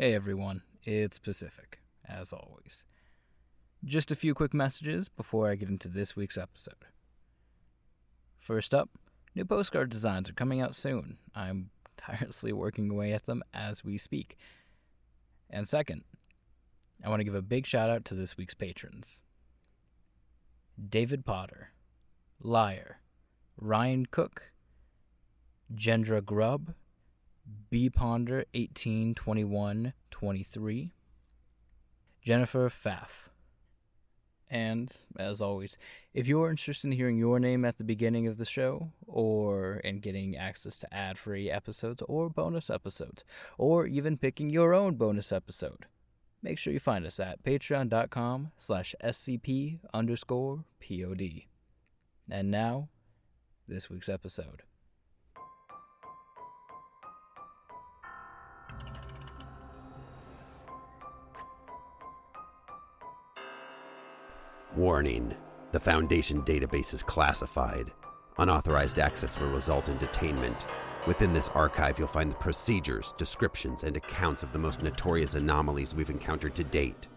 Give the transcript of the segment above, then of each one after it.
Hey everyone, it's Pacific, as always. Just a few quick messages before I get into this week's episode. First up, new postcard designs are coming out soon. I'm tirelessly working away at them as we speak. And second, I want to give a big shout out to this week's patrons David Potter, Liar, Ryan Cook, Gendra Grubb, B Ponder 182123, Jennifer Pfaff. And, as always, if you're interested in hearing your name at the beginning of the show, or in getting access to ad free episodes or bonus episodes, or even picking your own bonus episode, make sure you find us at patreon.com slash scp underscore pod. And now, this week's episode. Warning The Foundation database is classified. Unauthorized access will result in detainment. Within this archive, you'll find the procedures, descriptions, and accounts of the most notorious anomalies we've encountered to date.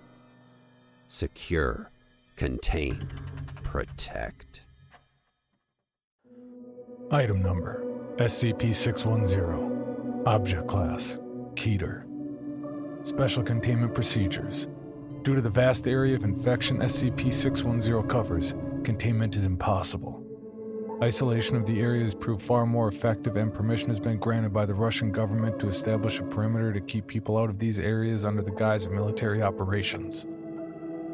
Secure, contain, protect. Item number SCP 610. Object Class Keter. Special Containment Procedures Due to the vast area of infection SCP 610 covers, containment is impossible. Isolation of the area has proved far more effective, and permission has been granted by the Russian government to establish a perimeter to keep people out of these areas under the guise of military operations.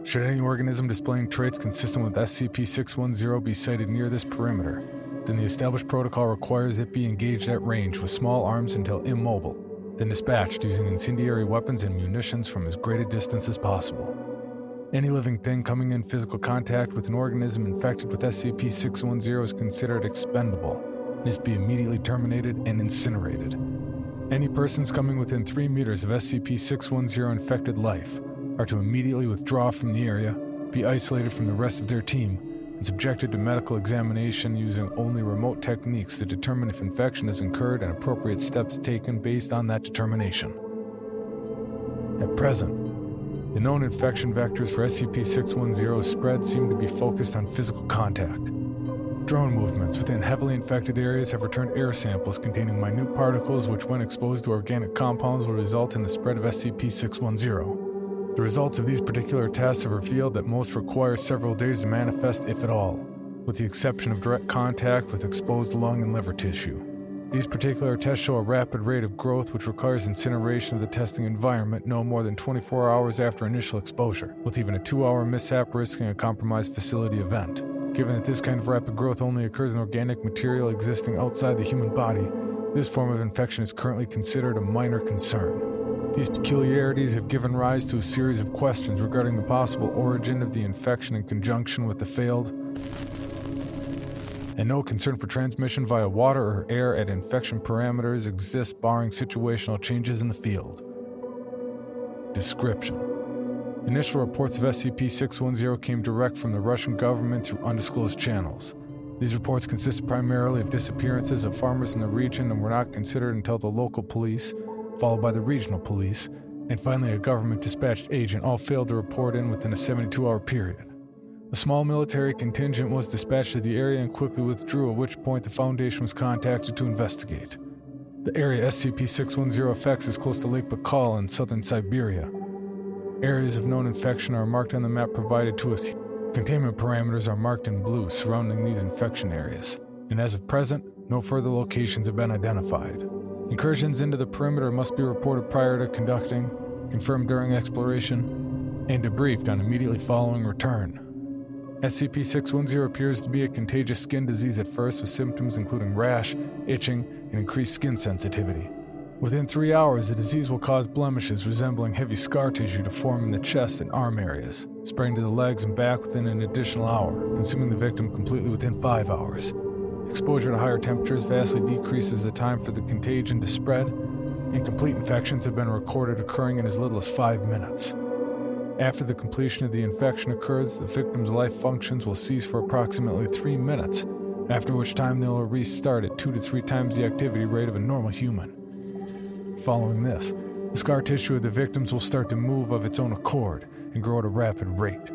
Should any organism displaying traits consistent with SCP 610 be sighted near this perimeter, then the established protocol requires it be engaged at range with small arms until immobile then dispatched using incendiary weapons and munitions from as great a distance as possible. Any living thing coming in physical contact with an organism infected with SCP 610 is considered expendable and is to be immediately terminated and incinerated. Any persons coming within 3 meters of SCP 610 infected life are to immediately withdraw from the area, be isolated from the rest of their team, and subjected to medical examination using only remote techniques to determine if infection has occurred and appropriate steps taken based on that determination. At present, the known infection vectors for SCP 610 spread seem to be focused on physical contact. Drone movements within heavily infected areas have returned air samples containing minute particles which, when exposed to organic compounds, will result in the spread of SCP 610. The results of these particular tests have revealed that most require several days to manifest, if at all, with the exception of direct contact with exposed lung and liver tissue. These particular tests show a rapid rate of growth which requires incineration of the testing environment no more than 24 hours after initial exposure, with even a two hour mishap risking a compromised facility event. Given that this kind of rapid growth only occurs in organic material existing outside the human body, this form of infection is currently considered a minor concern. These peculiarities have given rise to a series of questions regarding the possible origin of the infection in conjunction with the failed and no concern for transmission via water or air at infection parameters exists barring situational changes in the field. Description Initial reports of SCP 610 came direct from the Russian government through undisclosed channels. These reports consist primarily of disappearances of farmers in the region and were not considered until the local police, followed by the regional police, and finally a government dispatched agent all failed to report in within a 72 hour period. A small military contingent was dispatched to the area and quickly withdrew, at which point the Foundation was contacted to investigate. The area SCP 610 affects is close to Lake Baikal in southern Siberia. Areas of known infection are marked on the map provided to us. Containment parameters are marked in blue surrounding these infection areas, and as of present, no further locations have been identified. Incursions into the perimeter must be reported prior to conducting, confirmed during exploration, and debriefed on immediately following return. SCP 610 appears to be a contagious skin disease at first, with symptoms including rash, itching, and increased skin sensitivity. Within three hours, the disease will cause blemishes resembling heavy scar tissue to form in the chest and arm areas, spreading to the legs and back within an additional hour, consuming the victim completely within five hours. Exposure to higher temperatures vastly decreases the time for the contagion to spread, and complete infections have been recorded occurring in as little as five minutes. After the completion of the infection occurs, the victim's life functions will cease for approximately three minutes, after which time they will restart at two to three times the activity rate of a normal human. Following this, the scar tissue of the victims will start to move of its own accord and grow at a rapid rate.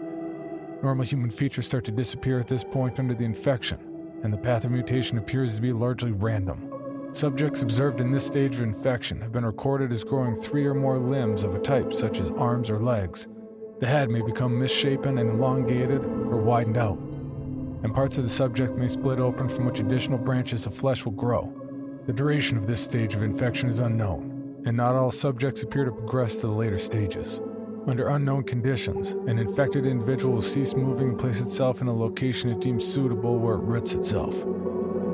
Normal human features start to disappear at this point under the infection, and the path of mutation appears to be largely random. Subjects observed in this stage of infection have been recorded as growing three or more limbs of a type, such as arms or legs. The head may become misshapen and elongated or widened out, and parts of the subject may split open from which additional branches of flesh will grow. The duration of this stage of infection is unknown, and not all subjects appear to progress to the later stages. Under unknown conditions, an infected individual will cease moving and place itself in a location it deems suitable where it roots itself.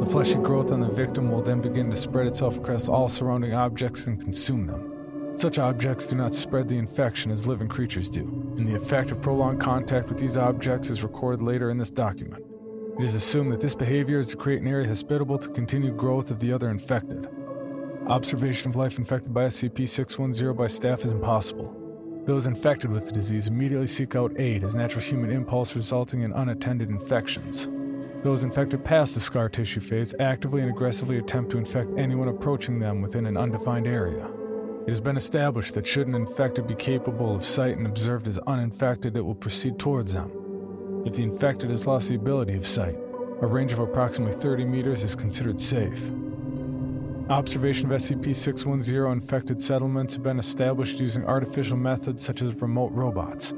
The fleshy growth on the victim will then begin to spread itself across all surrounding objects and consume them. Such objects do not spread the infection as living creatures do, and the effect of prolonged contact with these objects is recorded later in this document. It is assumed that this behavior is to create an area hospitable to continued growth of the other infected. Observation of life infected by SCP 610 by staff is impossible. Those infected with the disease immediately seek out aid as natural human impulse, resulting in unattended infections. Those infected past the scar tissue phase actively and aggressively attempt to infect anyone approaching them within an undefined area. It has been established that should an infected be capable of sight and observed as uninfected, it will proceed towards them. If the infected has lost the ability of sight, a range of approximately 30 meters is considered safe. Observation of SCP 610 infected settlements have been established using artificial methods such as remote robots.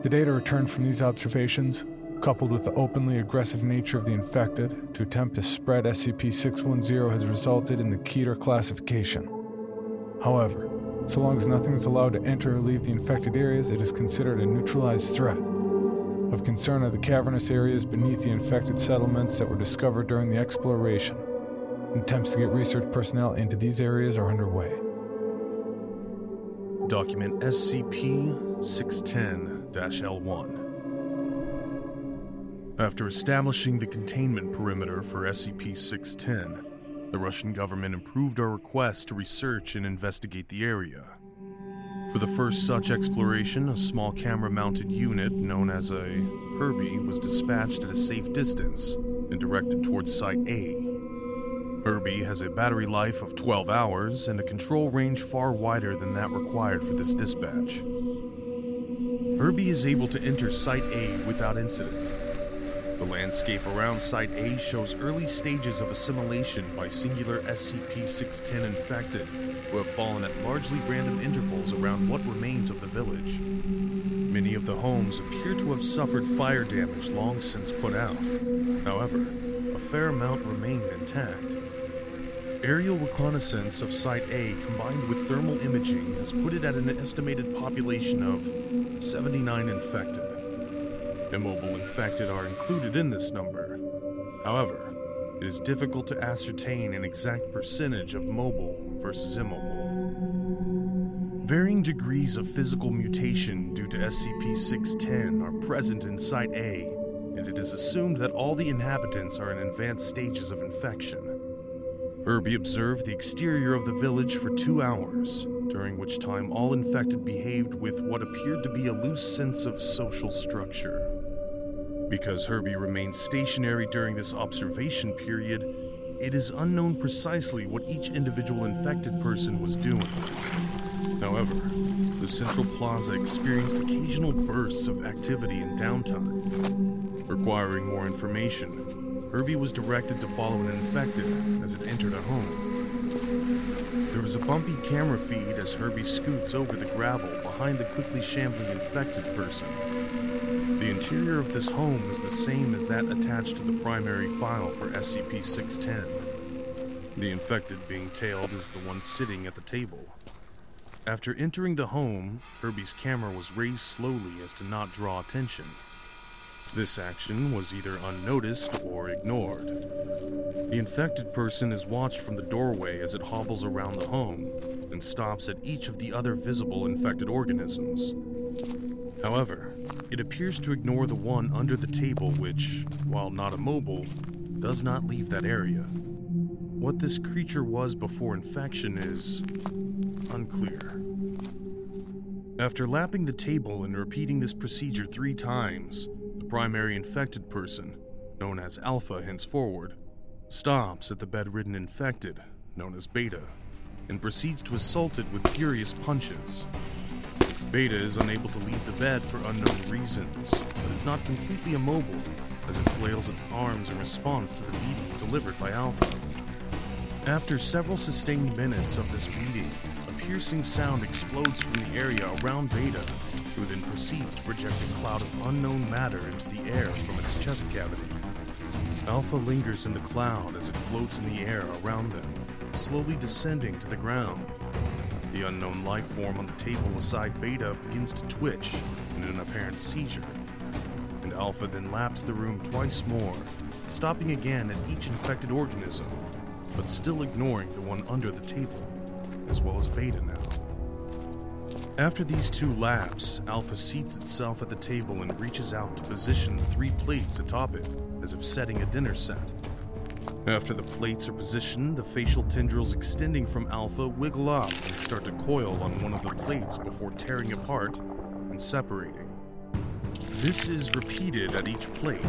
The data returned from these observations, coupled with the openly aggressive nature of the infected to attempt to spread SCP 610, has resulted in the Keter classification. However, so long as nothing is allowed to enter or leave the infected areas, it is considered a neutralized threat. Of concern are the cavernous areas beneath the infected settlements that were discovered during the exploration. Attempts to get research personnel into these areas are underway. Document SCP 610 L1. After establishing the containment perimeter for SCP 610, the Russian government improved our request to research and investigate the area. For the first such exploration, a small camera mounted unit known as a Herbie was dispatched at a safe distance and directed towards Site A Herbie has a battery life of 12 hours and a control range far wider than that required for this dispatch. Herbie is able to enter Site A without incident. The landscape around Site A shows early stages of assimilation by singular SCP 610 infected who have fallen at largely random intervals around what remains of the village. Many of the homes appear to have suffered fire damage long since put out. However, a fair amount remain intact. Aerial reconnaissance of Site A combined with thermal imaging has put it at an estimated population of 79 infected. Immobile infected are included in this number. However, it is difficult to ascertain an exact percentage of mobile versus immobile. Varying degrees of physical mutation due to SCP 610 are present in Site A, and it is assumed that all the inhabitants are in advanced stages of infection. Herbie observed the exterior of the village for two hours, during which time all infected behaved with what appeared to be a loose sense of social structure. Because Herbie remained stationary during this observation period, it is unknown precisely what each individual infected person was doing. However, the Central Plaza experienced occasional bursts of activity and downtime. Requiring more information, Herbie was directed to follow an infected as it entered a home. There was a bumpy camera feed as Herbie scoots over the gravel behind the quickly shambling infected person. The interior of this home is the same as that attached to the primary file for SCP 610. The infected being tailed is the one sitting at the table. After entering the home, Herbie's camera was raised slowly as to not draw attention. This action was either unnoticed or ignored. The infected person is watched from the doorway as it hobbles around the home and stops at each of the other visible infected organisms. However, it appears to ignore the one under the table, which, while not immobile, does not leave that area. What this creature was before infection is unclear. After lapping the table and repeating this procedure three times, primary infected person, known as Alpha henceforward, stops at the bedridden infected, known as Beta, and proceeds to assault it with furious punches. Beta is unable to leave the bed for unknown reasons, but is not completely immobile as it flails its arms in response to the beatings delivered by Alpha. After several sustained minutes of this beating, a piercing sound explodes from the area around Beta, who then proceeds to project a cloud of unknown matter into the air from its chest cavity. Alpha lingers in the cloud as it floats in the air around them, slowly descending to the ground. The unknown life form on the table beside Beta begins to twitch in an apparent seizure, and Alpha then laps the room twice more, stopping again at each infected organism, but still ignoring the one under the table, as well as Beta now. After these two laps, Alpha seats itself at the table and reaches out to position the three plates atop it as if setting a dinner set. After the plates are positioned, the facial tendrils extending from Alpha wiggle up and start to coil on one of the plates before tearing apart and separating. This is repeated at each plate.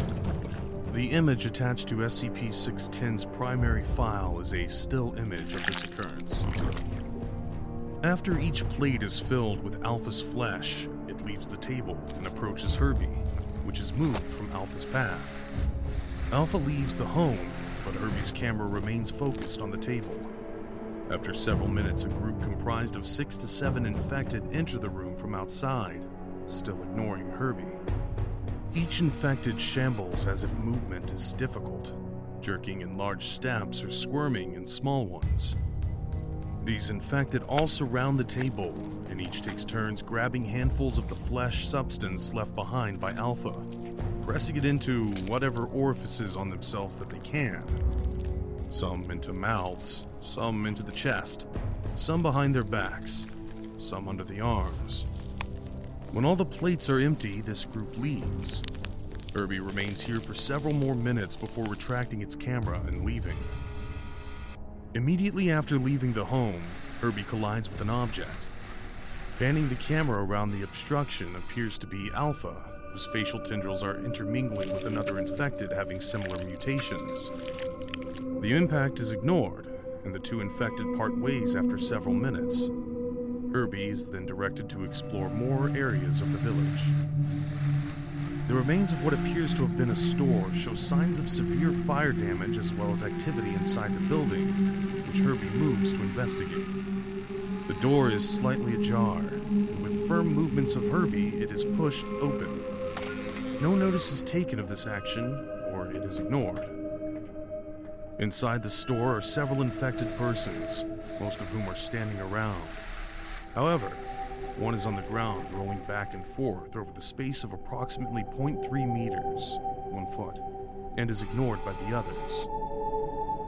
The image attached to SCP 610's primary file is a still image of this occurrence. After each plate is filled with Alpha's flesh, it leaves the table and approaches Herbie, which is moved from Alpha's path. Alpha leaves the home, but Herbie's camera remains focused on the table. After several minutes, a group comprised of six to seven infected enter the room from outside, still ignoring Herbie. Each infected shambles as if movement is difficult, jerking in large steps or squirming in small ones. These infected all surround the table, and each takes turns grabbing handfuls of the flesh substance left behind by Alpha, pressing it into whatever orifices on themselves that they can. Some into mouths, some into the chest, some behind their backs, some under the arms. When all the plates are empty, this group leaves. Herbie remains here for several more minutes before retracting its camera and leaving. Immediately after leaving the home, Herbie collides with an object. Panning the camera around the obstruction appears to be Alpha, whose facial tendrils are intermingling with another infected having similar mutations. The impact is ignored, and the two infected part ways after several minutes. Herbie is then directed to explore more areas of the village. The remains of what appears to have been a store show signs of severe fire damage as well as activity inside the building, which Herbie moves to investigate. The door is slightly ajar, and with firm movements of Herbie, it is pushed open. No notice is taken of this action, or it is ignored. Inside the store are several infected persons, most of whom are standing around. However, one is on the ground, rolling back and forth over the space of approximately 0.3 meters, one foot, and is ignored by the others.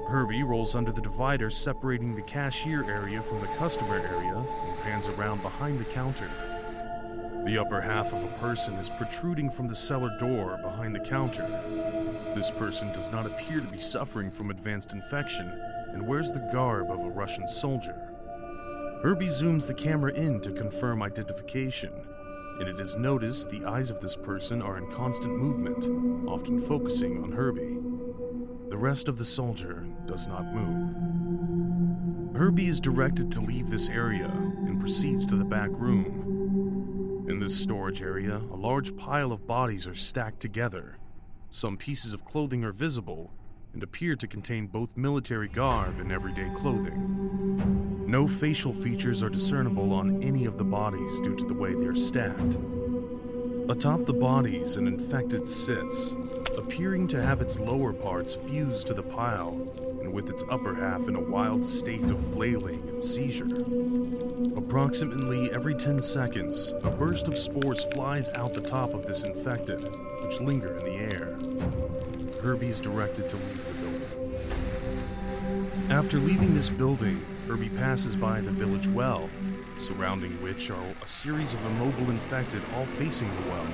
Herbie rolls under the divider separating the cashier area from the customer area and pans around behind the counter. The upper half of a person is protruding from the cellar door behind the counter. This person does not appear to be suffering from advanced infection and wears the garb of a Russian soldier. Herbie zooms the camera in to confirm identification, and it is noticed the eyes of this person are in constant movement, often focusing on Herbie. The rest of the soldier does not move. Herbie is directed to leave this area and proceeds to the back room. In this storage area, a large pile of bodies are stacked together. Some pieces of clothing are visible and appear to contain both military garb and everyday clothing. No facial features are discernible on any of the bodies due to the way they are stacked. Atop the bodies, an infected sits, appearing to have its lower parts fused to the pile and with its upper half in a wild state of flailing and seizure. Approximately every 10 seconds, a burst of spores flies out the top of this infected, which linger in the air. Herbie is directed to leave the building. After leaving this building, Herbie passes by the village well, surrounding which are a series of immobile infected all facing the well.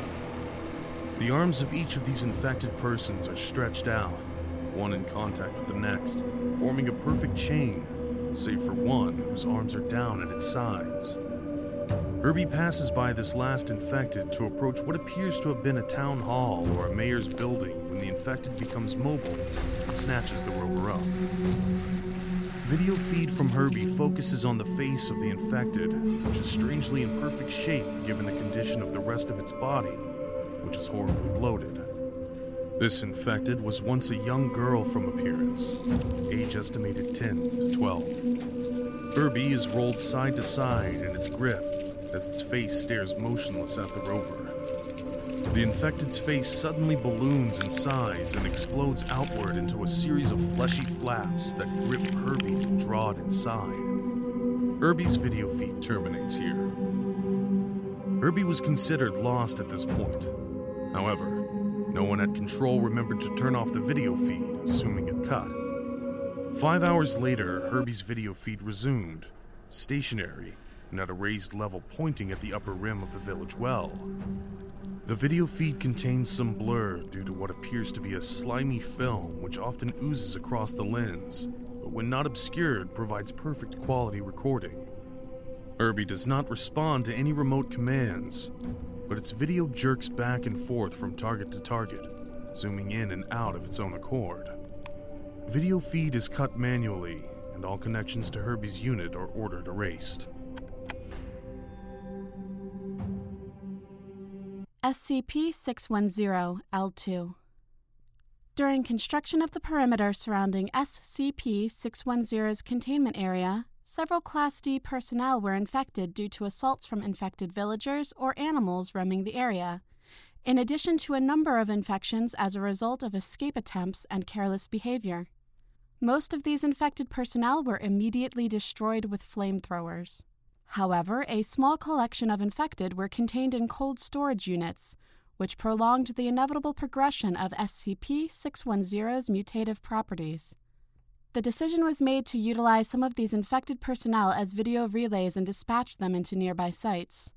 The arms of each of these infected persons are stretched out, one in contact with the next, forming a perfect chain, save for one whose arms are down at its sides. Herbie passes by this last infected to approach what appears to have been a town hall or a mayor's building when the infected becomes mobile and snatches the rover up. Video feed from Herbie focuses on the face of the infected, which is strangely in perfect shape given the condition of the rest of its body, which is horribly bloated. This infected was once a young girl from appearance, age estimated 10 to 12. Herbie is rolled side to side in its grip as its face stares motionless at the rover. The infected's face suddenly balloons in size and explodes outward into a series of fleshy flaps that grip Herbie and draw it inside. Herbie's video feed terminates here. Herbie was considered lost at this point. However, no one at control remembered to turn off the video feed, assuming it cut. Five hours later, Herbie's video feed resumed, stationary and at a raised level pointing at the upper rim of the village well. The video feed contains some blur due to what appears to be a slimy film which often oozes across the lens, but when not obscured, provides perfect quality recording. Herbie does not respond to any remote commands, but its video jerks back and forth from target to target, zooming in and out of its own accord. Video feed is cut manually, and all connections to Herbie's unit are ordered erased. SCP 610 L2. During construction of the perimeter surrounding SCP 610's containment area, several Class D personnel were infected due to assaults from infected villagers or animals roaming the area, in addition to a number of infections as a result of escape attempts and careless behavior. Most of these infected personnel were immediately destroyed with flamethrowers. However, a small collection of infected were contained in cold storage units, which prolonged the inevitable progression of SCP 610's mutative properties. The decision was made to utilize some of these infected personnel as video relays and dispatch them into nearby sites.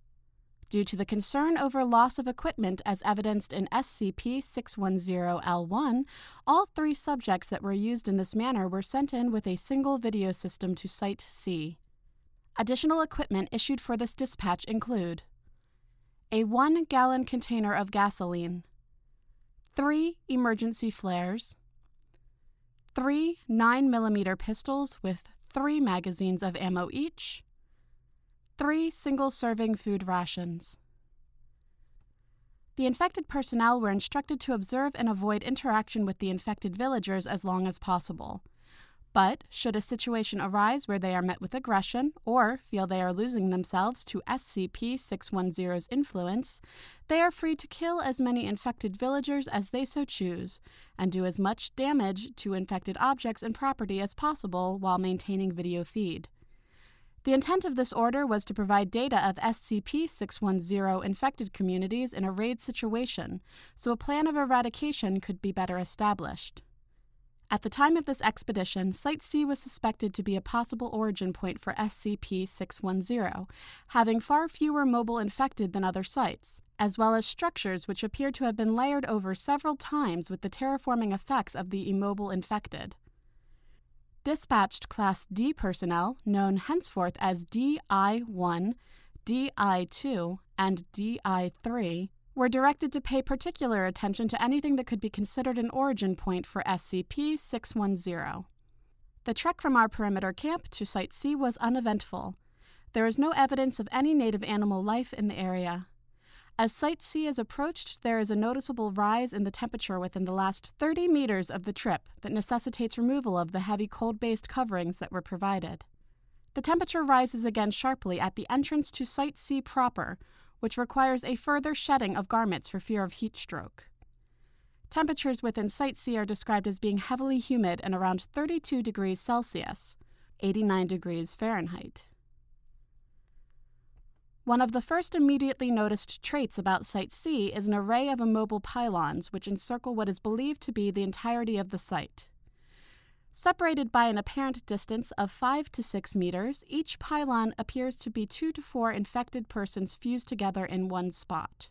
Due to the concern over loss of equipment as evidenced in SCP 610 L1, all three subjects that were used in this manner were sent in with a single video system to Site C. Additional equipment issued for this dispatch include a one gallon container of gasoline, three emergency flares, three 9mm pistols with three magazines of ammo each, three single serving food rations. The infected personnel were instructed to observe and avoid interaction with the infected villagers as long as possible. But should a situation arise where they are met with aggression or feel they are losing themselves to SCP 610's influence, they are free to kill as many infected villagers as they so choose and do as much damage to infected objects and property as possible while maintaining video feed. The intent of this order was to provide data of SCP 610 infected communities in a raid situation, so a plan of eradication could be better established. At the time of this expedition, Site C was suspected to be a possible origin point for SCP 610, having far fewer mobile infected than other sites, as well as structures which appear to have been layered over several times with the terraforming effects of the immobile infected. Dispatched Class D personnel, known henceforth as DI 1, DI 2, and DI 3, were directed to pay particular attention to anything that could be considered an origin point for SCP 610. The trek from our perimeter camp to Site C was uneventful. There is no evidence of any native animal life in the area. As Site C is approached, there is a noticeable rise in the temperature within the last 30 meters of the trip that necessitates removal of the heavy cold based coverings that were provided. The temperature rises again sharply at the entrance to Site C proper, which requires a further shedding of garments for fear of heat stroke. Temperatures within Site C are described as being heavily humid and around 32 degrees Celsius, 89 degrees Fahrenheit. One of the first immediately noticed traits about Site C is an array of immobile pylons which encircle what is believed to be the entirety of the site. Separated by an apparent distance of 5 to 6 meters, each pylon appears to be 2 to 4 infected persons fused together in one spot.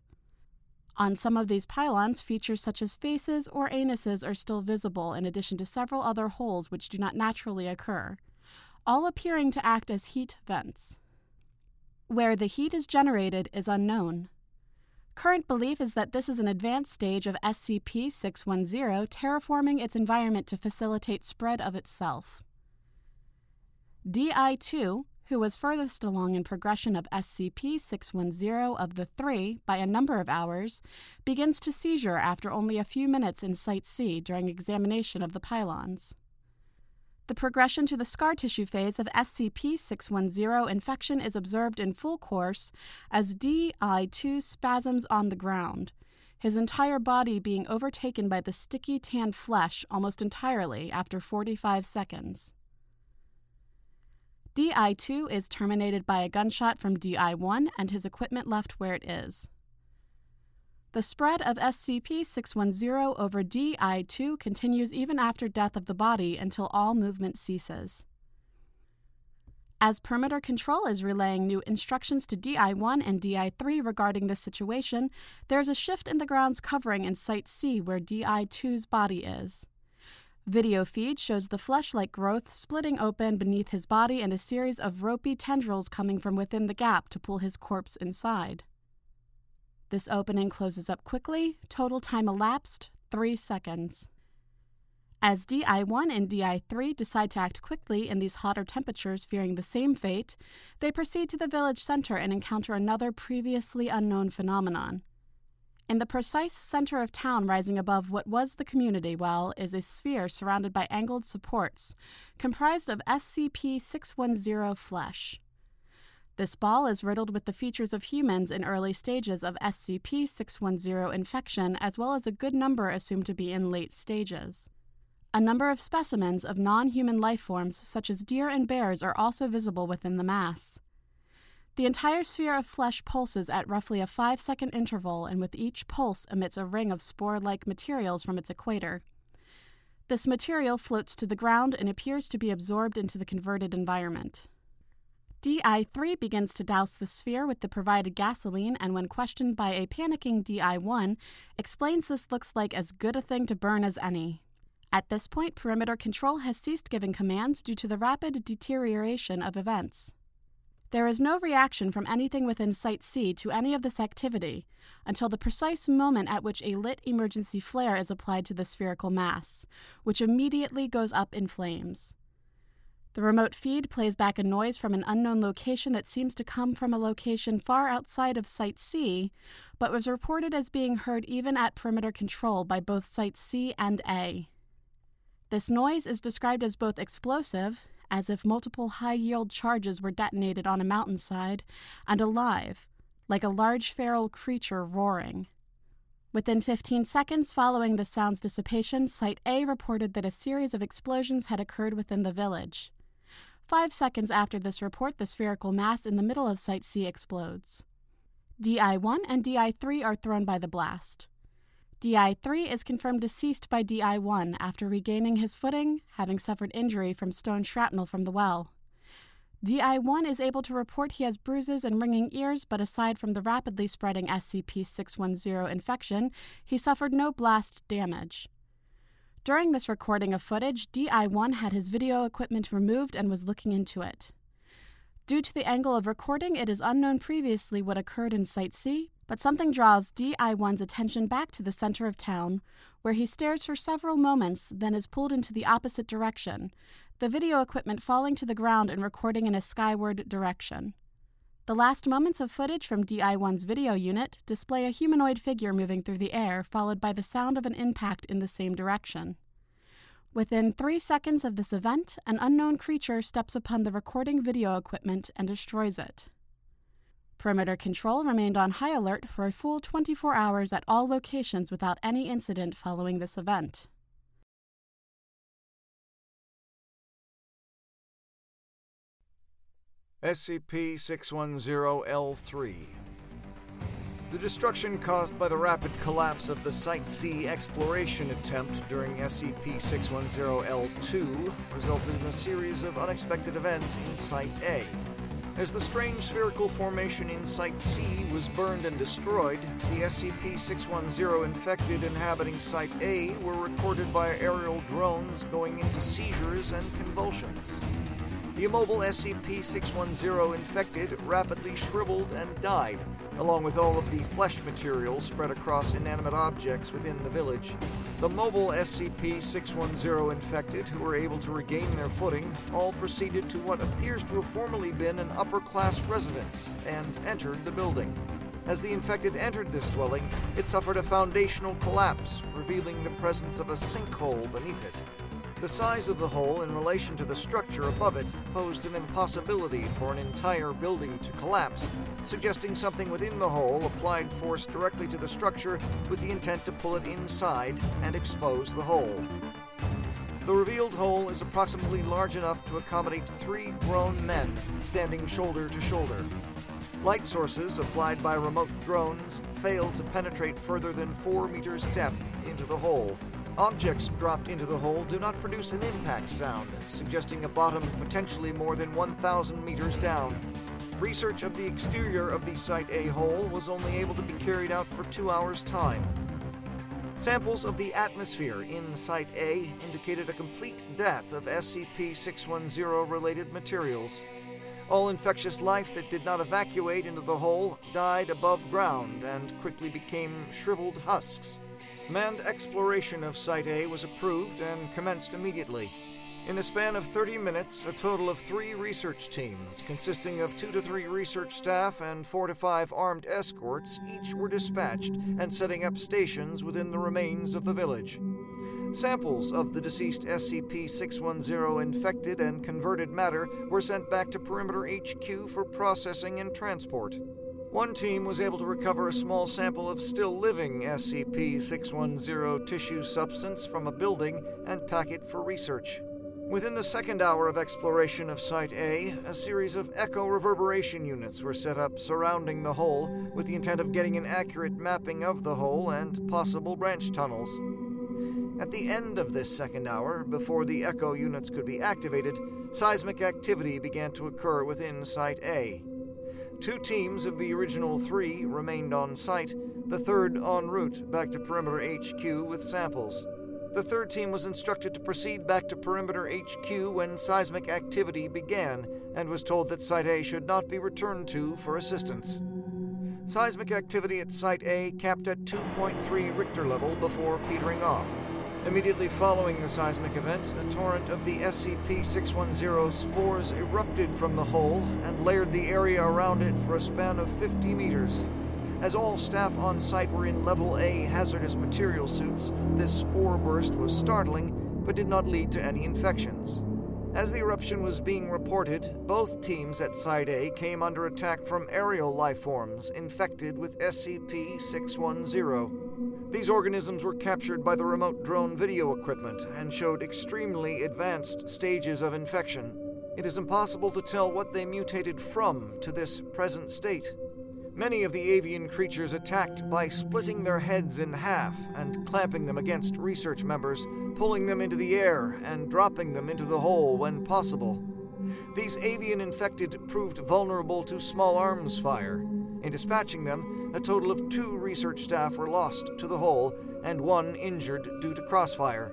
On some of these pylons, features such as faces or anuses are still visible, in addition to several other holes which do not naturally occur, all appearing to act as heat vents. Where the heat is generated is unknown. Current belief is that this is an advanced stage of SCP 610 terraforming its environment to facilitate spread of itself. DI 2, who was furthest along in progression of SCP 610 of the three by a number of hours, begins to seizure after only a few minutes in Site C during examination of the pylons. The progression to the scar tissue phase of SCP 610 infection is observed in full course as DI 2 spasms on the ground, his entire body being overtaken by the sticky tan flesh almost entirely after 45 seconds. DI 2 is terminated by a gunshot from DI 1 and his equipment left where it is. The spread of SCP 610 over DI 2 continues even after death of the body until all movement ceases. As perimeter control is relaying new instructions to DI 1 and DI 3 regarding this situation, there is a shift in the ground's covering in Site C where DI 2's body is. Video feed shows the flesh like growth splitting open beneath his body and a series of ropey tendrils coming from within the gap to pull his corpse inside. This opening closes up quickly, total time elapsed 3 seconds. As DI1 and DI3 decide to act quickly in these hotter temperatures, fearing the same fate, they proceed to the village center and encounter another previously unknown phenomenon. In the precise center of town, rising above what was the community well, is a sphere surrounded by angled supports, comprised of SCP 610 flesh. This ball is riddled with the features of humans in early stages of SCP 610 infection, as well as a good number assumed to be in late stages. A number of specimens of non human life forms, such as deer and bears, are also visible within the mass. The entire sphere of flesh pulses at roughly a five second interval, and with each pulse emits a ring of spore like materials from its equator. This material floats to the ground and appears to be absorbed into the converted environment. DI 3 begins to douse the sphere with the provided gasoline, and when questioned by a panicking DI 1, explains this looks like as good a thing to burn as any. At this point, perimeter control has ceased giving commands due to the rapid deterioration of events. There is no reaction from anything within Site C to any of this activity until the precise moment at which a lit emergency flare is applied to the spherical mass, which immediately goes up in flames. The remote feed plays back a noise from an unknown location that seems to come from a location far outside of Site C, but was reported as being heard even at perimeter control by both Site C and A. This noise is described as both explosive as if multiple high yield charges were detonated on a mountainside, and alive, like a large feral creature roaring. Within 15 seconds following the sound's dissipation, Site A reported that a series of explosions had occurred within the village. Five seconds after this report, the spherical mass in the middle of Site C explodes. DI 1 and DI 3 are thrown by the blast. DI3 is confirmed deceased by DI1 after regaining his footing, having suffered injury from stone shrapnel from the well. DI1 is able to report he has bruises and ringing ears, but aside from the rapidly spreading SCP 610 infection, he suffered no blast damage. During this recording of footage, DI1 had his video equipment removed and was looking into it. Due to the angle of recording, it is unknown previously what occurred in Site C, but something draws DI1's attention back to the center of town, where he stares for several moments, then is pulled into the opposite direction, the video equipment falling to the ground and recording in a skyward direction. The last moments of footage from DI1's video unit display a humanoid figure moving through the air, followed by the sound of an impact in the same direction. Within three seconds of this event, an unknown creature steps upon the recording video equipment and destroys it. Perimeter control remained on high alert for a full 24 hours at all locations without any incident following this event. SCP 610 L3 the destruction caused by the rapid collapse of the Site C exploration attempt during SCP 610 L2 resulted in a series of unexpected events in Site A. As the strange spherical formation in Site C was burned and destroyed, the SCP 610 infected inhabiting Site A were recorded by aerial drones going into seizures and convulsions. The immobile SCP 610 infected rapidly shriveled and died, along with all of the flesh material spread across inanimate objects within the village. The mobile SCP 610 infected, who were able to regain their footing, all proceeded to what appears to have formerly been an upper class residence and entered the building. As the infected entered this dwelling, it suffered a foundational collapse, revealing the presence of a sinkhole beneath it. The size of the hole in relation to the structure above it posed an impossibility for an entire building to collapse, suggesting something within the hole applied force directly to the structure with the intent to pull it inside and expose the hole. The revealed hole is approximately large enough to accommodate three grown men standing shoulder to shoulder. Light sources applied by remote drones failed to penetrate further than 4 meters depth into the hole, Objects dropped into the hole do not produce an impact sound, suggesting a bottom potentially more than 1,000 meters down. Research of the exterior of the Site A hole was only able to be carried out for two hours' time. Samples of the atmosphere in Site A indicated a complete death of SCP 610 related materials. All infectious life that did not evacuate into the hole died above ground and quickly became shriveled husks. Manned exploration of Site A was approved and commenced immediately. In the span of 30 minutes, a total of three research teams, consisting of two to three research staff and four to five armed escorts, each were dispatched and setting up stations within the remains of the village. Samples of the deceased SCP 610 infected and converted matter were sent back to Perimeter HQ for processing and transport. One team was able to recover a small sample of still living SCP 610 tissue substance from a building and pack it for research. Within the second hour of exploration of Site A, a series of echo reverberation units were set up surrounding the hole with the intent of getting an accurate mapping of the hole and possible branch tunnels. At the end of this second hour, before the echo units could be activated, seismic activity began to occur within Site A. Two teams of the original three remained on site, the third en route back to Perimeter HQ with samples. The third team was instructed to proceed back to Perimeter HQ when seismic activity began and was told that Site A should not be returned to for assistance. Seismic activity at Site A capped at 2.3 Richter level before petering off. Immediately following the seismic event, a torrent of the SCP 610 spores erupted from the hole and layered the area around it for a span of 50 meters. As all staff on site were in Level A hazardous material suits, this spore burst was startling but did not lead to any infections. As the eruption was being reported, both teams at Site A came under attack from aerial lifeforms infected with SCP 610. These organisms were captured by the remote drone video equipment and showed extremely advanced stages of infection. It is impossible to tell what they mutated from to this present state. Many of the avian creatures attacked by splitting their heads in half and clamping them against research members, pulling them into the air and dropping them into the hole when possible. These avian infected proved vulnerable to small arms fire. In dispatching them, a total of two research staff were lost to the hole and one injured due to crossfire.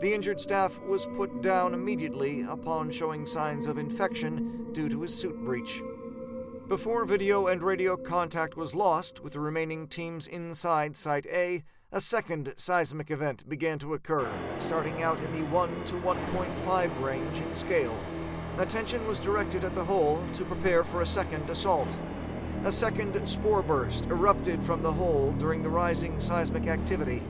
The injured staff was put down immediately upon showing signs of infection due to his suit breach. Before video and radio contact was lost with the remaining teams inside Site A, a second seismic event began to occur, starting out in the 1 to 1.5 range in scale. Attention was directed at the hole to prepare for a second assault. A second spore burst erupted from the hole during the rising seismic activity.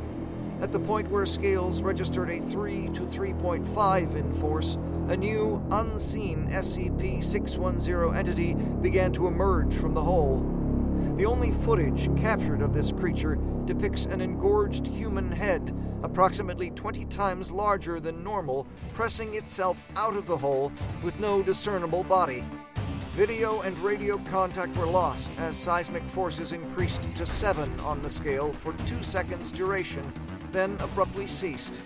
At the point where scales registered a 3 to 3.5 in force, a new, unseen SCP 610 entity began to emerge from the hole. The only footage captured of this creature depicts an engorged human head, approximately 20 times larger than normal, pressing itself out of the hole with no discernible body. Video and radio contact were lost as seismic forces increased to 7 on the scale for 2 seconds duration, then abruptly ceased.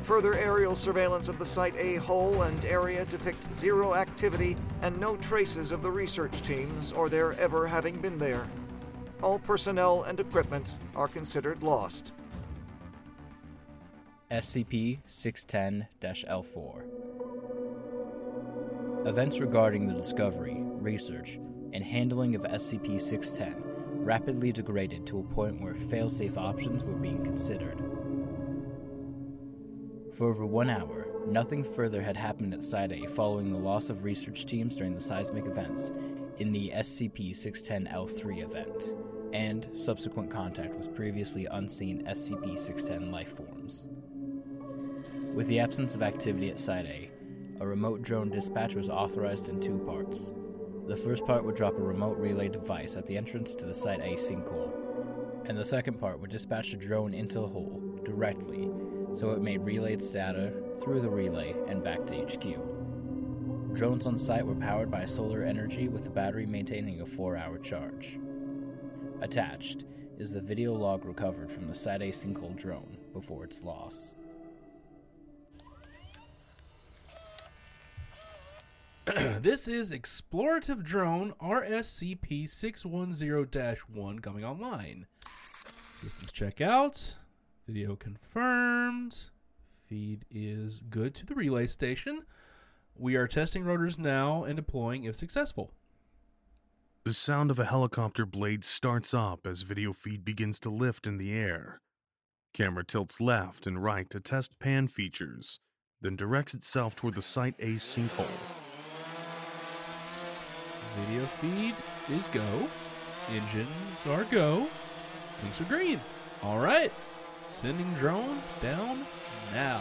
Further aerial surveillance of the Site A hole and area depict zero activity and no traces of the research teams or their ever having been there. All personnel and equipment are considered lost. SCP 610 L4 Events regarding the discovery, research, and handling of SCP 610 rapidly degraded to a point where failsafe options were being considered. For over one hour, nothing further had happened at Site A following the loss of research teams during the seismic events in the SCP 610 L3 event, and subsequent contact with previously unseen SCP 610 life forms. With the absence of activity at Site A, a remote drone dispatch was authorized in two parts. The first part would drop a remote relay device at the entrance to the Site A sinkhole, and the second part would dispatch a drone into the hole directly so it may relay data through the relay and back to HQ. Drones on site were powered by solar energy with the battery maintaining a 4 hour charge. Attached is the video log recovered from the Site A sinkhole drone before its loss. this is Explorative Drone RSCP 610 1 coming online. Systems check out. Video confirmed. Feed is good to the relay station. We are testing rotors now and deploying if successful. The sound of a helicopter blade starts up as video feed begins to lift in the air. Camera tilts left and right to test pan features, then directs itself toward the Site A sinkhole. Video feed is go. Engines are go. Wings are green. All right. Sending drone down now.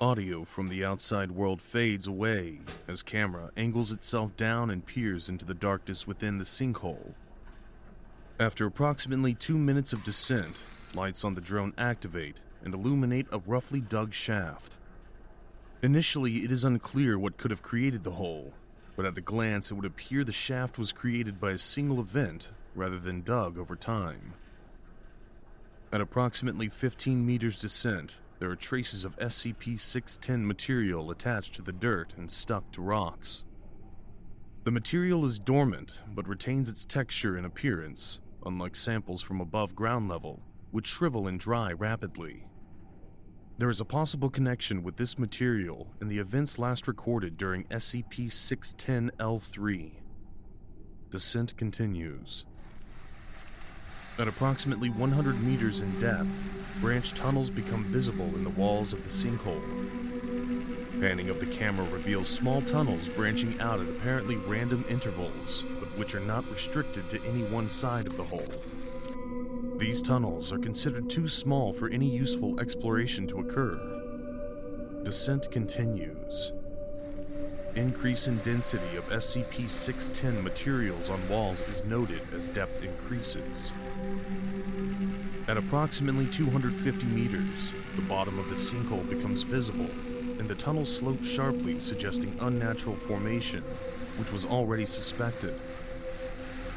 Audio from the outside world fades away as camera angles itself down and peers into the darkness within the sinkhole. After approximately two minutes of descent, lights on the drone activate and illuminate a roughly dug shaft. Initially, it is unclear what could have created the hole, but at a glance, it would appear the shaft was created by a single event rather than dug over time. At approximately 15 meters descent, there are traces of SCP 610 material attached to the dirt and stuck to rocks. The material is dormant but retains its texture and appearance, unlike samples from above ground level, which shrivel and dry rapidly. There is a possible connection with this material and the events last recorded during SCP 610 L3. Descent continues. At approximately 100 meters in depth, branch tunnels become visible in the walls of the sinkhole. Panning of the camera reveals small tunnels branching out at apparently random intervals, but which are not restricted to any one side of the hole. These tunnels are considered too small for any useful exploration to occur. Descent continues. Increase in density of SCP 610 materials on walls is noted as depth increases. At approximately 250 meters, the bottom of the sinkhole becomes visible, and the tunnel slopes sharply, suggesting unnatural formation, which was already suspected.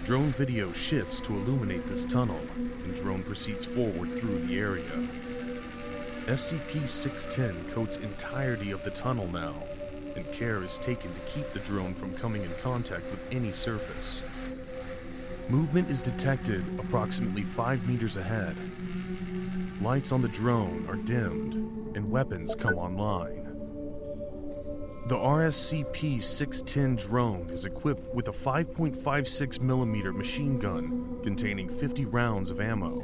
Drone video shifts to illuminate this tunnel, and drone proceeds forward through the area. SCP 610 coats entirety of the tunnel now, and care is taken to keep the drone from coming in contact with any surface. Movement is detected approximately 5 meters ahead. Lights on the drone are dimmed, and weapons come online. The RSCP 610 drone is equipped with a 5.56mm machine gun containing 50 rounds of ammo.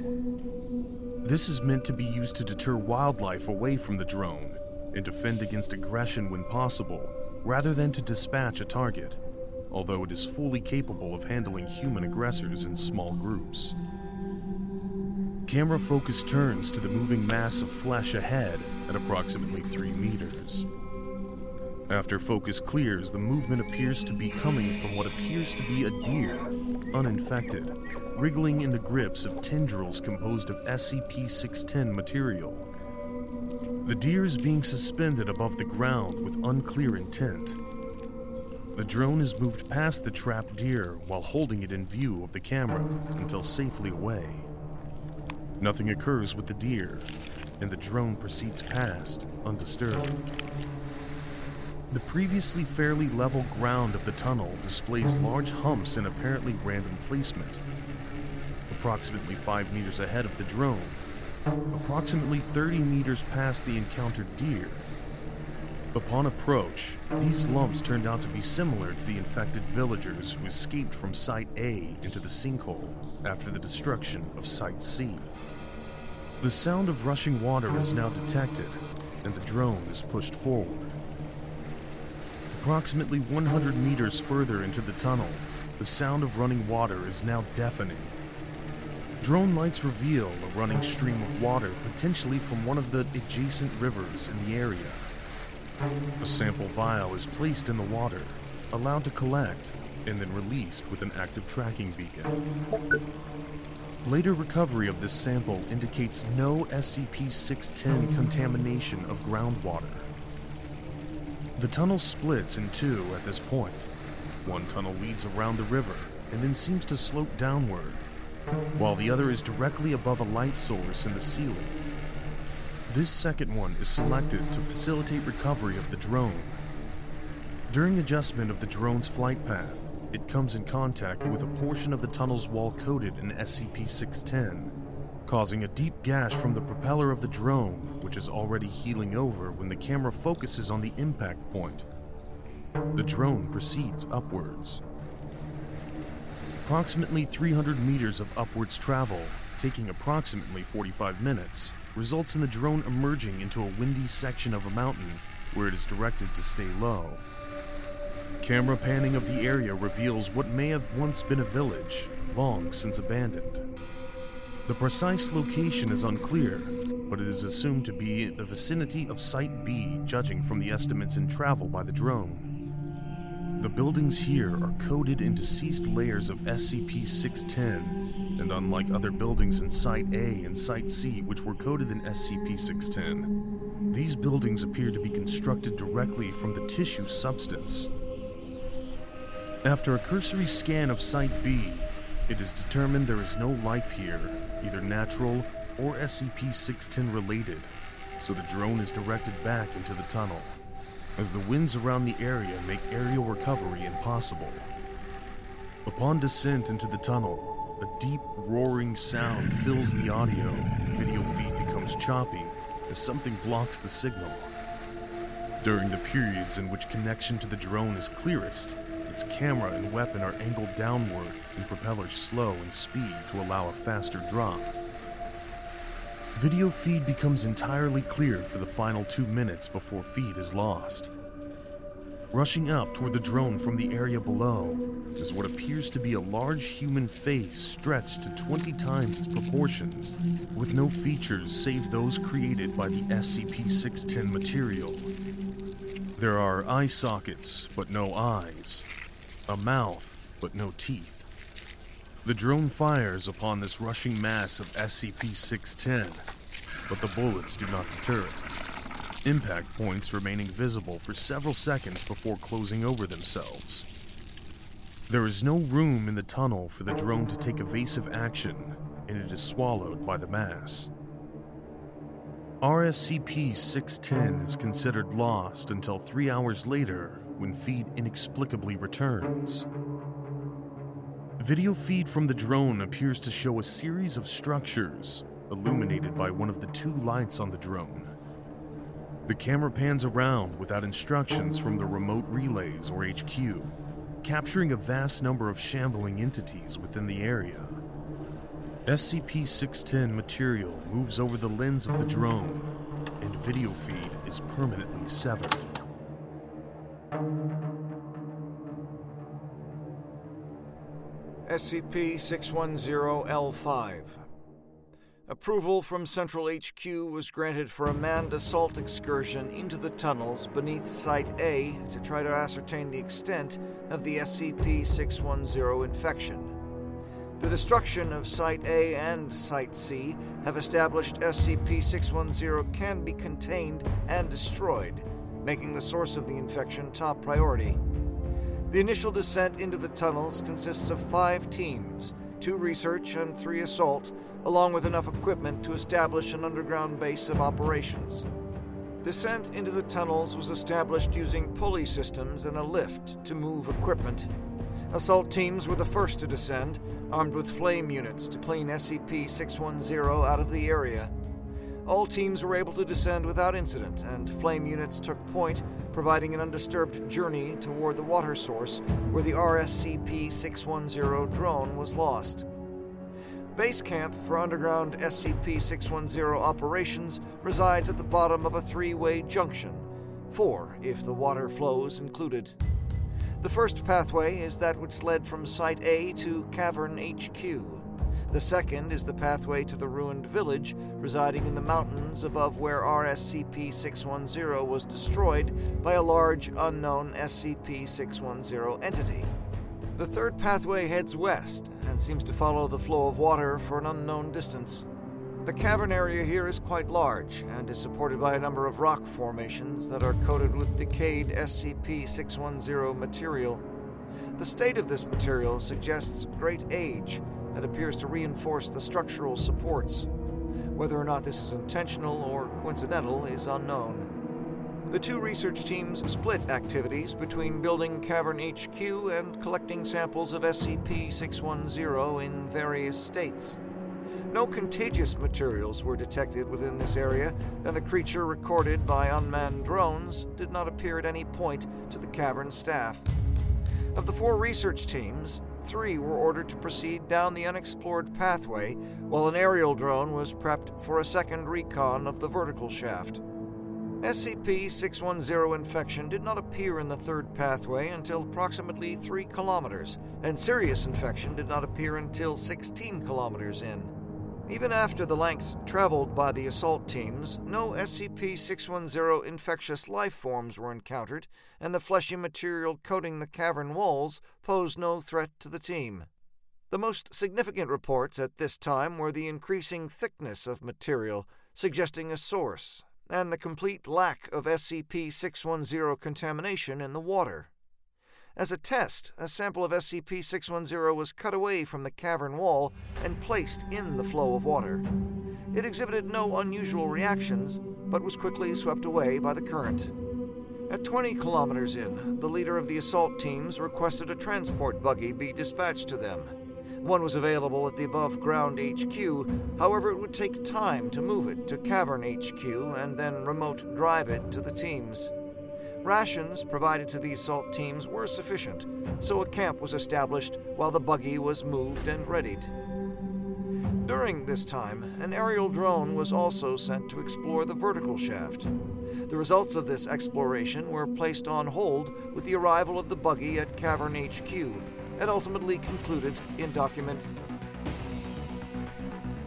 This is meant to be used to deter wildlife away from the drone and defend against aggression when possible, rather than to dispatch a target although it is fully capable of handling human aggressors in small groups. camera focus turns to the moving mass of flesh ahead at approximately 3 meters. After focus clears, the movement appears to be coming from what appears to be a deer, uninfected, wriggling in the grips of tendrils composed of SCP 610 material. The deer is being suspended above the ground with unclear intent. The drone is moved past the trapped deer while holding it in view of the camera until safely away. Nothing occurs with the deer, and the drone proceeds past, undisturbed. The previously fairly level ground of the tunnel displays large humps in apparently random placement. Approximately 5 meters ahead of the drone, approximately 30 meters past the encountered deer. Upon approach, these lumps turned out to be similar to the infected villagers who escaped from Site A into the sinkhole after the destruction of Site C. The sound of rushing water is now detected, and the drone is pushed forward. Approximately 100 meters further into the tunnel, the sound of running water is now deafening. Drone lights reveal a running stream of water potentially from one of the adjacent rivers in the area. A sample vial is placed in the water, allowed to collect, and then released with an active tracking beacon. Later recovery of this sample indicates no SCP 610 contamination of groundwater. The tunnel splits in two at this point. One tunnel leads around the river and then seems to slope downward, while the other is directly above a light source in the ceiling. This second one is selected to facilitate recovery of the drone. During adjustment of the drone's flight path, it comes in contact with a portion of the tunnel's wall coated in SCP 610, causing a deep gash from the propeller of the drone, which is already healing over when the camera focuses on the impact point. The drone proceeds upwards. Approximately 300 meters of upwards travel, taking approximately 45 minutes, results in the drone emerging into a windy section of a mountain where it is directed to stay low. Camera panning of the area reveals what may have once been a village, long since abandoned. The precise location is unclear, but it is assumed to be in the vicinity of Site B, judging from the estimates in travel by the drone. The buildings here are coated in deceased layers of SCP 610, and unlike other buildings in Site A and Site C, which were coated in SCP 610, these buildings appear to be constructed directly from the tissue substance. After a cursory scan of Site B, it is determined there is no life here, either natural or SCP 610 related, so the drone is directed back into the tunnel, as the winds around the area make aerial recovery impossible. Upon descent into the tunnel, a deep roaring sound fills the audio, video feed becomes choppy as something blocks the signal. During the periods in which connection to the drone is clearest, its camera and weapon are angled downward and propellers slow in speed to allow a faster drop. Video feed becomes entirely clear for the final two minutes before feed is lost. Rushing up toward the drone from the area below is what appears to be a large human face stretched to 20 times its proportions, with no features save those created by the SCP 610 material. There are eye sockets, but no eyes, a mouth, but no teeth. The drone fires upon this rushing mass of SCP 610, but the bullets do not deter it. Impact points remaining visible for several seconds before closing over themselves. There is no room in the tunnel for the drone to take evasive action, and it is swallowed by the mass. RSCP 610 is considered lost until three hours later when feed inexplicably returns. Video feed from the drone appears to show a series of structures illuminated by one of the two lights on the drone. The camera pans around without instructions from the remote relays or HQ, capturing a vast number of shambling entities within the area. SCP 610 material moves over the lens of the drone, and video feed is permanently severed. SCP 610 L5. Approval from Central HQ was granted for a manned assault excursion into the tunnels beneath Site A to try to ascertain the extent of the SCP 610 infection. The destruction of Site A and Site C have established SCP 610 can be contained and destroyed, making the source of the infection top priority. The initial descent into the tunnels consists of five teams two research and three assault, along with enough equipment to establish an underground base of operations. Descent into the tunnels was established using pulley systems and a lift to move equipment. Assault teams were the first to descend, armed with flame units to clean SCP 610 out of the area. All teams were able to descend without incident, and flame units took point, providing an undisturbed journey toward the water source where the RSCP 610 drone was lost. Base camp for underground SCP 610 operations resides at the bottom of a three way junction, four if the water flows included. The first pathway is that which led from Site A to Cavern HQ. The second is the pathway to the ruined village, residing in the mountains above where RSCP 610 was destroyed by a large unknown SCP 610 entity. The third pathway heads west and seems to follow the flow of water for an unknown distance. The cavern area here is quite large and is supported by a number of rock formations that are coated with decayed SCP 610 material. The state of this material suggests great age and appears to reinforce the structural supports. Whether or not this is intentional or coincidental is unknown. The two research teams split activities between building Cavern HQ and collecting samples of SCP 610 in various states. No contagious materials were detected within this area, and the creature recorded by unmanned drones did not appear at any point to the cavern staff. Of the four research teams, three were ordered to proceed down the unexplored pathway, while an aerial drone was prepped for a second recon of the vertical shaft. SCP 610 infection did not appear in the third pathway until approximately 3 kilometers, and serious infection did not appear until 16 kilometers in. Even after the lengths traveled by the assault teams, no SCP 610 infectious life forms were encountered, and the fleshy material coating the cavern walls posed no threat to the team. The most significant reports at this time were the increasing thickness of material, suggesting a source, and the complete lack of SCP 610 contamination in the water. As a test, a sample of SCP 610 was cut away from the cavern wall and placed in the flow of water. It exhibited no unusual reactions, but was quickly swept away by the current. At 20 kilometers in, the leader of the assault teams requested a transport buggy be dispatched to them. One was available at the above ground HQ, however, it would take time to move it to Cavern HQ and then remote drive it to the teams. Rations provided to the assault teams were sufficient, so a camp was established while the buggy was moved and readied. During this time, an aerial drone was also sent to explore the vertical shaft. The results of this exploration were placed on hold with the arrival of the buggy at Cavern HQ and ultimately concluded in document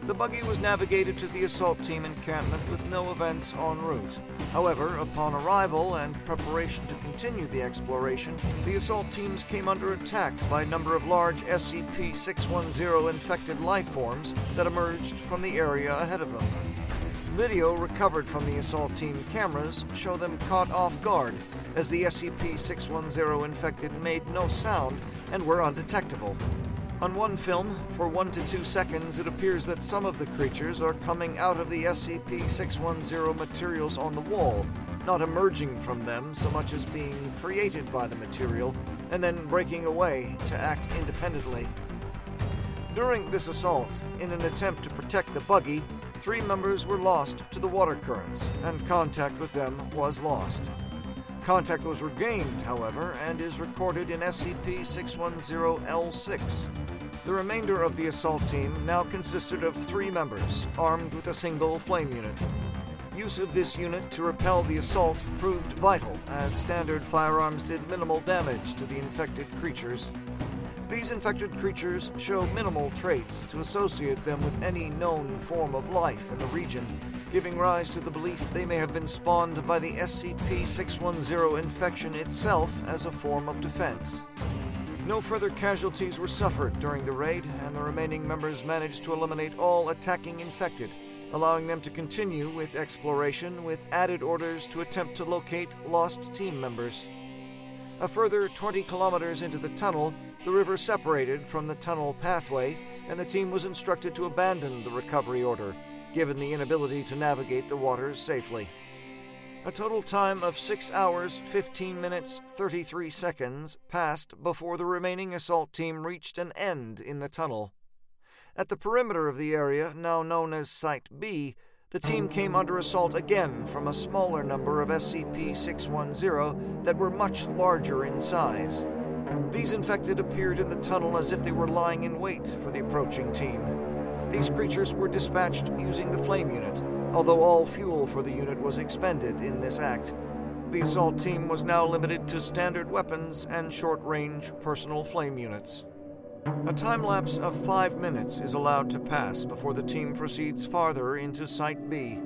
the buggy was navigated to the assault team encampment with no events en route. However, upon arrival and preparation to continue the exploration, the assault teams came under attack by a number of large SCP 610 infected life forms that emerged from the area ahead of them. Video recovered from the assault team cameras show them caught off guard as the SCP 610 infected made no sound and were undetectable. On one film, for one to two seconds, it appears that some of the creatures are coming out of the SCP 610 materials on the wall, not emerging from them so much as being created by the material and then breaking away to act independently. During this assault, in an attempt to protect the buggy, three members were lost to the water currents, and contact with them was lost. Contact was regained, however, and is recorded in SCP 610 L6. The remainder of the assault team now consisted of three members, armed with a single flame unit. Use of this unit to repel the assault proved vital, as standard firearms did minimal damage to the infected creatures. These infected creatures show minimal traits to associate them with any known form of life in the region, giving rise to the belief they may have been spawned by the SCP 610 infection itself as a form of defense. No further casualties were suffered during the raid, and the remaining members managed to eliminate all attacking infected, allowing them to continue with exploration with added orders to attempt to locate lost team members. A further 20 kilometers into the tunnel, the river separated from the tunnel pathway, and the team was instructed to abandon the recovery order, given the inability to navigate the waters safely. A total time of 6 hours, 15 minutes, 33 seconds passed before the remaining assault team reached an end in the tunnel. At the perimeter of the area, now known as Site B, the team came under assault again from a smaller number of SCP 610 that were much larger in size. These infected appeared in the tunnel as if they were lying in wait for the approaching team. These creatures were dispatched using the flame unit, although all fuel for the unit was expended in this act. The assault team was now limited to standard weapons and short range personal flame units. A time lapse of five minutes is allowed to pass before the team proceeds farther into Site B,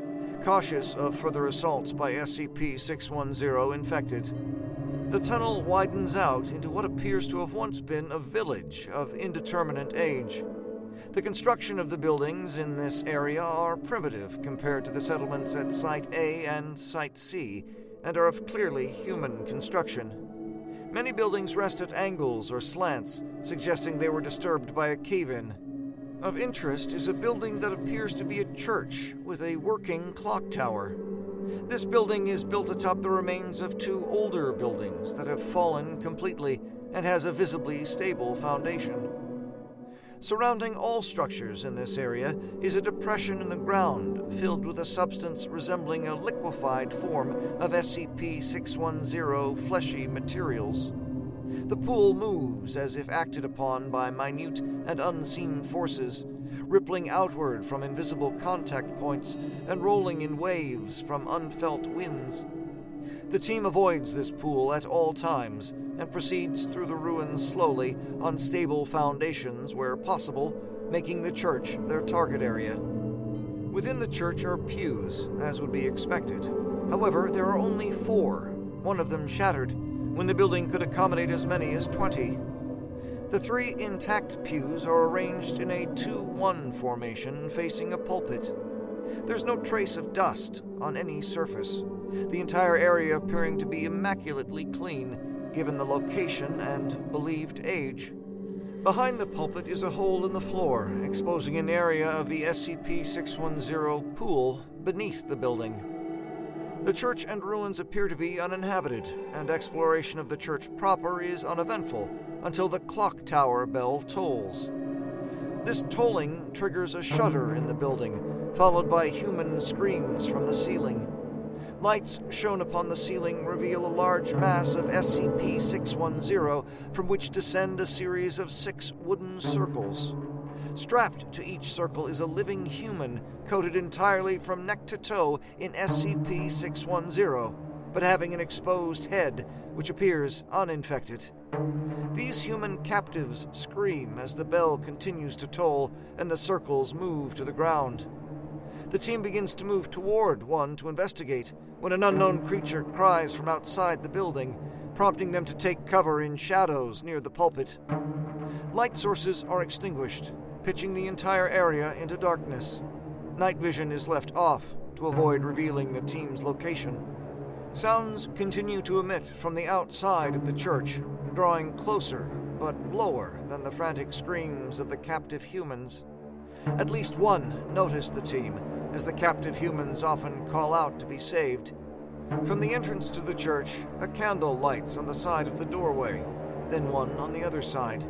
cautious of further assaults by SCP 610 infected. The tunnel widens out into what appears to have once been a village of indeterminate age. The construction of the buildings in this area are primitive compared to the settlements at Site A and Site C, and are of clearly human construction. Many buildings rest at angles or slants, suggesting they were disturbed by a cave in. Of interest is a building that appears to be a church with a working clock tower. This building is built atop the remains of two older buildings that have fallen completely and has a visibly stable foundation. Surrounding all structures in this area is a depression in the ground filled with a substance resembling a liquefied form of SCP 610 fleshy materials. The pool moves as if acted upon by minute and unseen forces, rippling outward from invisible contact points and rolling in waves from unfelt winds. The team avoids this pool at all times and proceeds through the ruins slowly on stable foundations where possible, making the church their target area. Within the church are pews, as would be expected. However, there are only four, one of them shattered, when the building could accommodate as many as 20. The three intact pews are arranged in a 2 1 formation facing a pulpit. There's no trace of dust on any surface, the entire area appearing to be immaculately clean given the location and believed age. Behind the pulpit is a hole in the floor, exposing an area of the SCP 610 pool beneath the building. The church and ruins appear to be uninhabited, and exploration of the church proper is uneventful until the clock tower bell tolls. This tolling triggers a shudder in the building, followed by human screams from the ceiling. Lights shown upon the ceiling reveal a large mass of SCP 610 from which descend a series of six wooden circles. Strapped to each circle is a living human coated entirely from neck to toe in SCP 610, but having an exposed head which appears uninfected. These human captives scream as the bell continues to toll and the circles move to the ground. The team begins to move toward one to investigate when an unknown creature cries from outside the building, prompting them to take cover in shadows near the pulpit. Light sources are extinguished, pitching the entire area into darkness. Night vision is left off to avoid revealing the team's location. Sounds continue to emit from the outside of the church, drawing closer but lower than the frantic screams of the captive humans. At least one noticed the team as the captive humans often call out to be saved. From the entrance to the church, a candle lights on the side of the doorway, then one on the other side.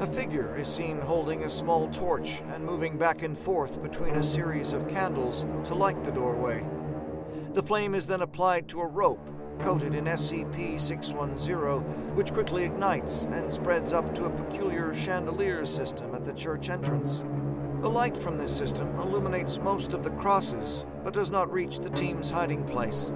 A figure is seen holding a small torch and moving back and forth between a series of candles to light the doorway. The flame is then applied to a rope coated in SCP 610, which quickly ignites and spreads up to a peculiar chandelier system at the church entrance. The light from this system illuminates most of the crosses, but does not reach the team's hiding place.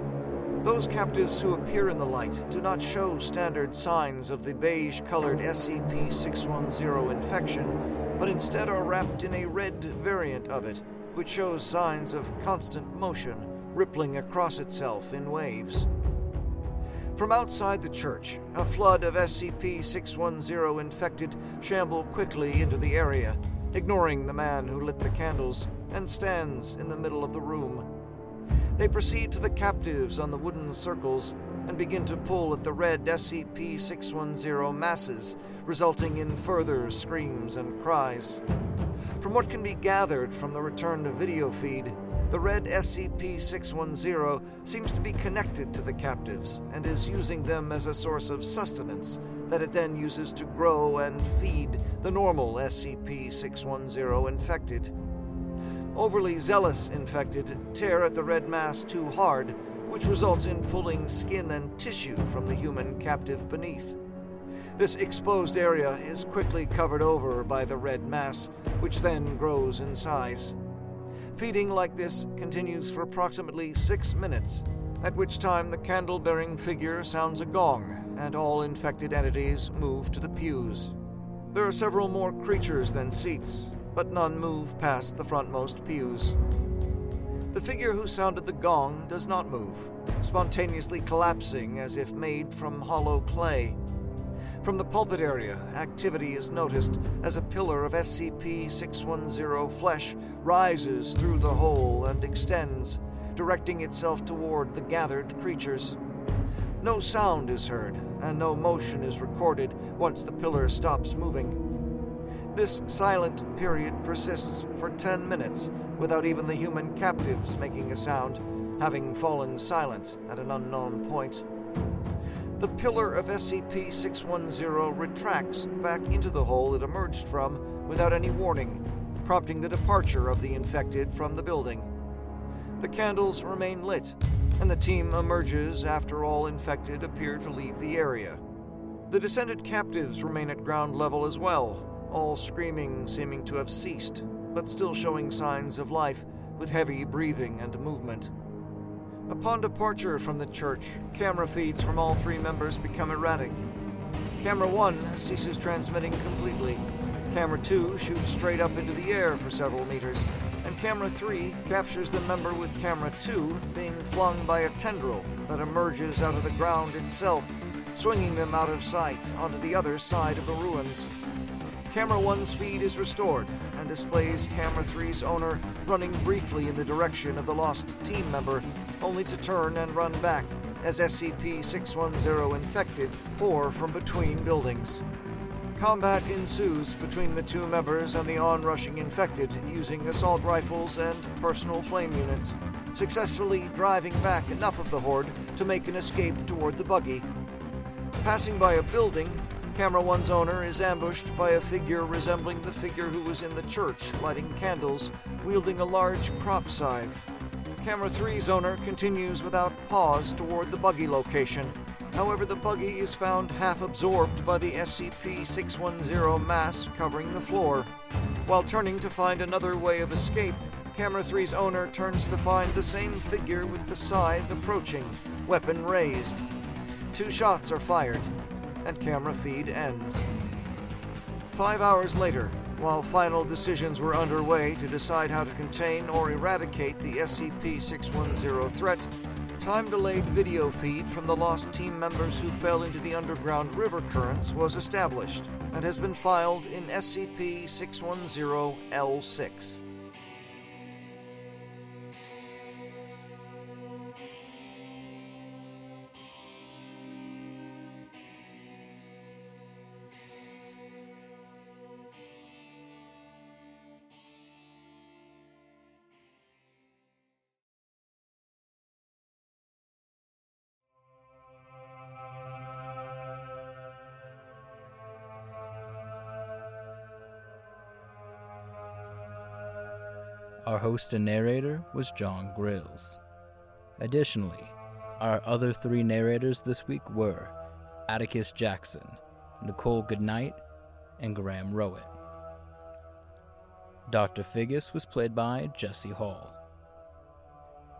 Those captives who appear in the light do not show standard signs of the beige colored SCP 610 infection, but instead are wrapped in a red variant of it, which shows signs of constant motion, rippling across itself in waves. From outside the church, a flood of SCP 610 infected shamble quickly into the area, ignoring the man who lit the candles and stands in the middle of the room. They proceed to the captives on the wooden circles and begin to pull at the red SCP 610 masses, resulting in further screams and cries. From what can be gathered from the return to video feed, the red SCP 610 seems to be connected to the captives and is using them as a source of sustenance that it then uses to grow and feed the normal SCP 610 infected. Overly zealous infected tear at the red mass too hard, which results in pulling skin and tissue from the human captive beneath. This exposed area is quickly covered over by the red mass, which then grows in size. Feeding like this continues for approximately six minutes, at which time the candle bearing figure sounds a gong and all infected entities move to the pews. There are several more creatures than seats, but none move past the frontmost pews. The figure who sounded the gong does not move, spontaneously collapsing as if made from hollow clay. From the pulpit area, activity is noticed as a pillar of SCP 610 flesh rises through the hole and extends, directing itself toward the gathered creatures. No sound is heard, and no motion is recorded once the pillar stops moving. This silent period persists for 10 minutes without even the human captives making a sound, having fallen silent at an unknown point. The pillar of SCP 610 retracts back into the hole it emerged from without any warning, prompting the departure of the infected from the building. The candles remain lit, and the team emerges after all infected appear to leave the area. The descended captives remain at ground level as well, all screaming seeming to have ceased, but still showing signs of life with heavy breathing and movement. Upon departure from the church, camera feeds from all three members become erratic. Camera 1 ceases transmitting completely. Camera 2 shoots straight up into the air for several meters, and Camera 3 captures the member with Camera 2 being flung by a tendril that emerges out of the ground itself, swinging them out of sight onto the other side of the ruins. Camera 1's feed is restored and displays Camera 3's owner running briefly in the direction of the lost team member, only to turn and run back as SCP 610 infected pour from between buildings. Combat ensues between the two members and the onrushing infected using assault rifles and personal flame units, successfully driving back enough of the horde to make an escape toward the buggy. Passing by a building, Camera One's owner is ambushed by a figure resembling the figure who was in the church, lighting candles, wielding a large crop scythe. Camera 3's owner continues without pause toward the buggy location. However, the buggy is found half absorbed by the SCP 610 mass covering the floor. While turning to find another way of escape, Camera 3's owner turns to find the same figure with the scythe approaching, weapon raised. Two shots are fired, and camera feed ends. Five hours later, while final decisions were underway to decide how to contain or eradicate the SCP 610 threat, time delayed video feed from the lost team members who fell into the underground river currents was established and has been filed in SCP 610 L6. Host and narrator was Jon Grilz. Additionally, our other three narrators this week were Atticus Jackson, Nichole Goodnight, and Graham Rowat. Dr. Figgus was played by Jesse Hall.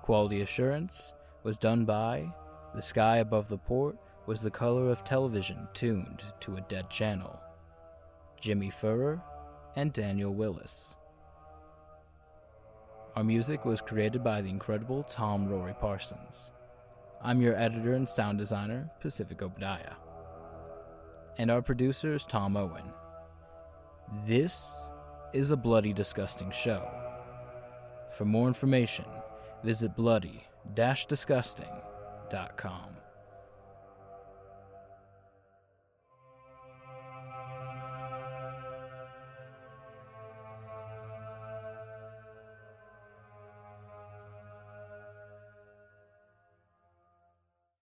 Quality assurance was done by The sky above the port was the color of television tuned to a dead channel. Jimmy Furrer and Daniel Willis. Our music was created by the incredible Tom Rory Parsons. I'm your editor and sound designer, Pacific Obadiah. And our producer is Tom Owen. This is a bloody, disgusting show. For more information, visit bloody disgusting.com.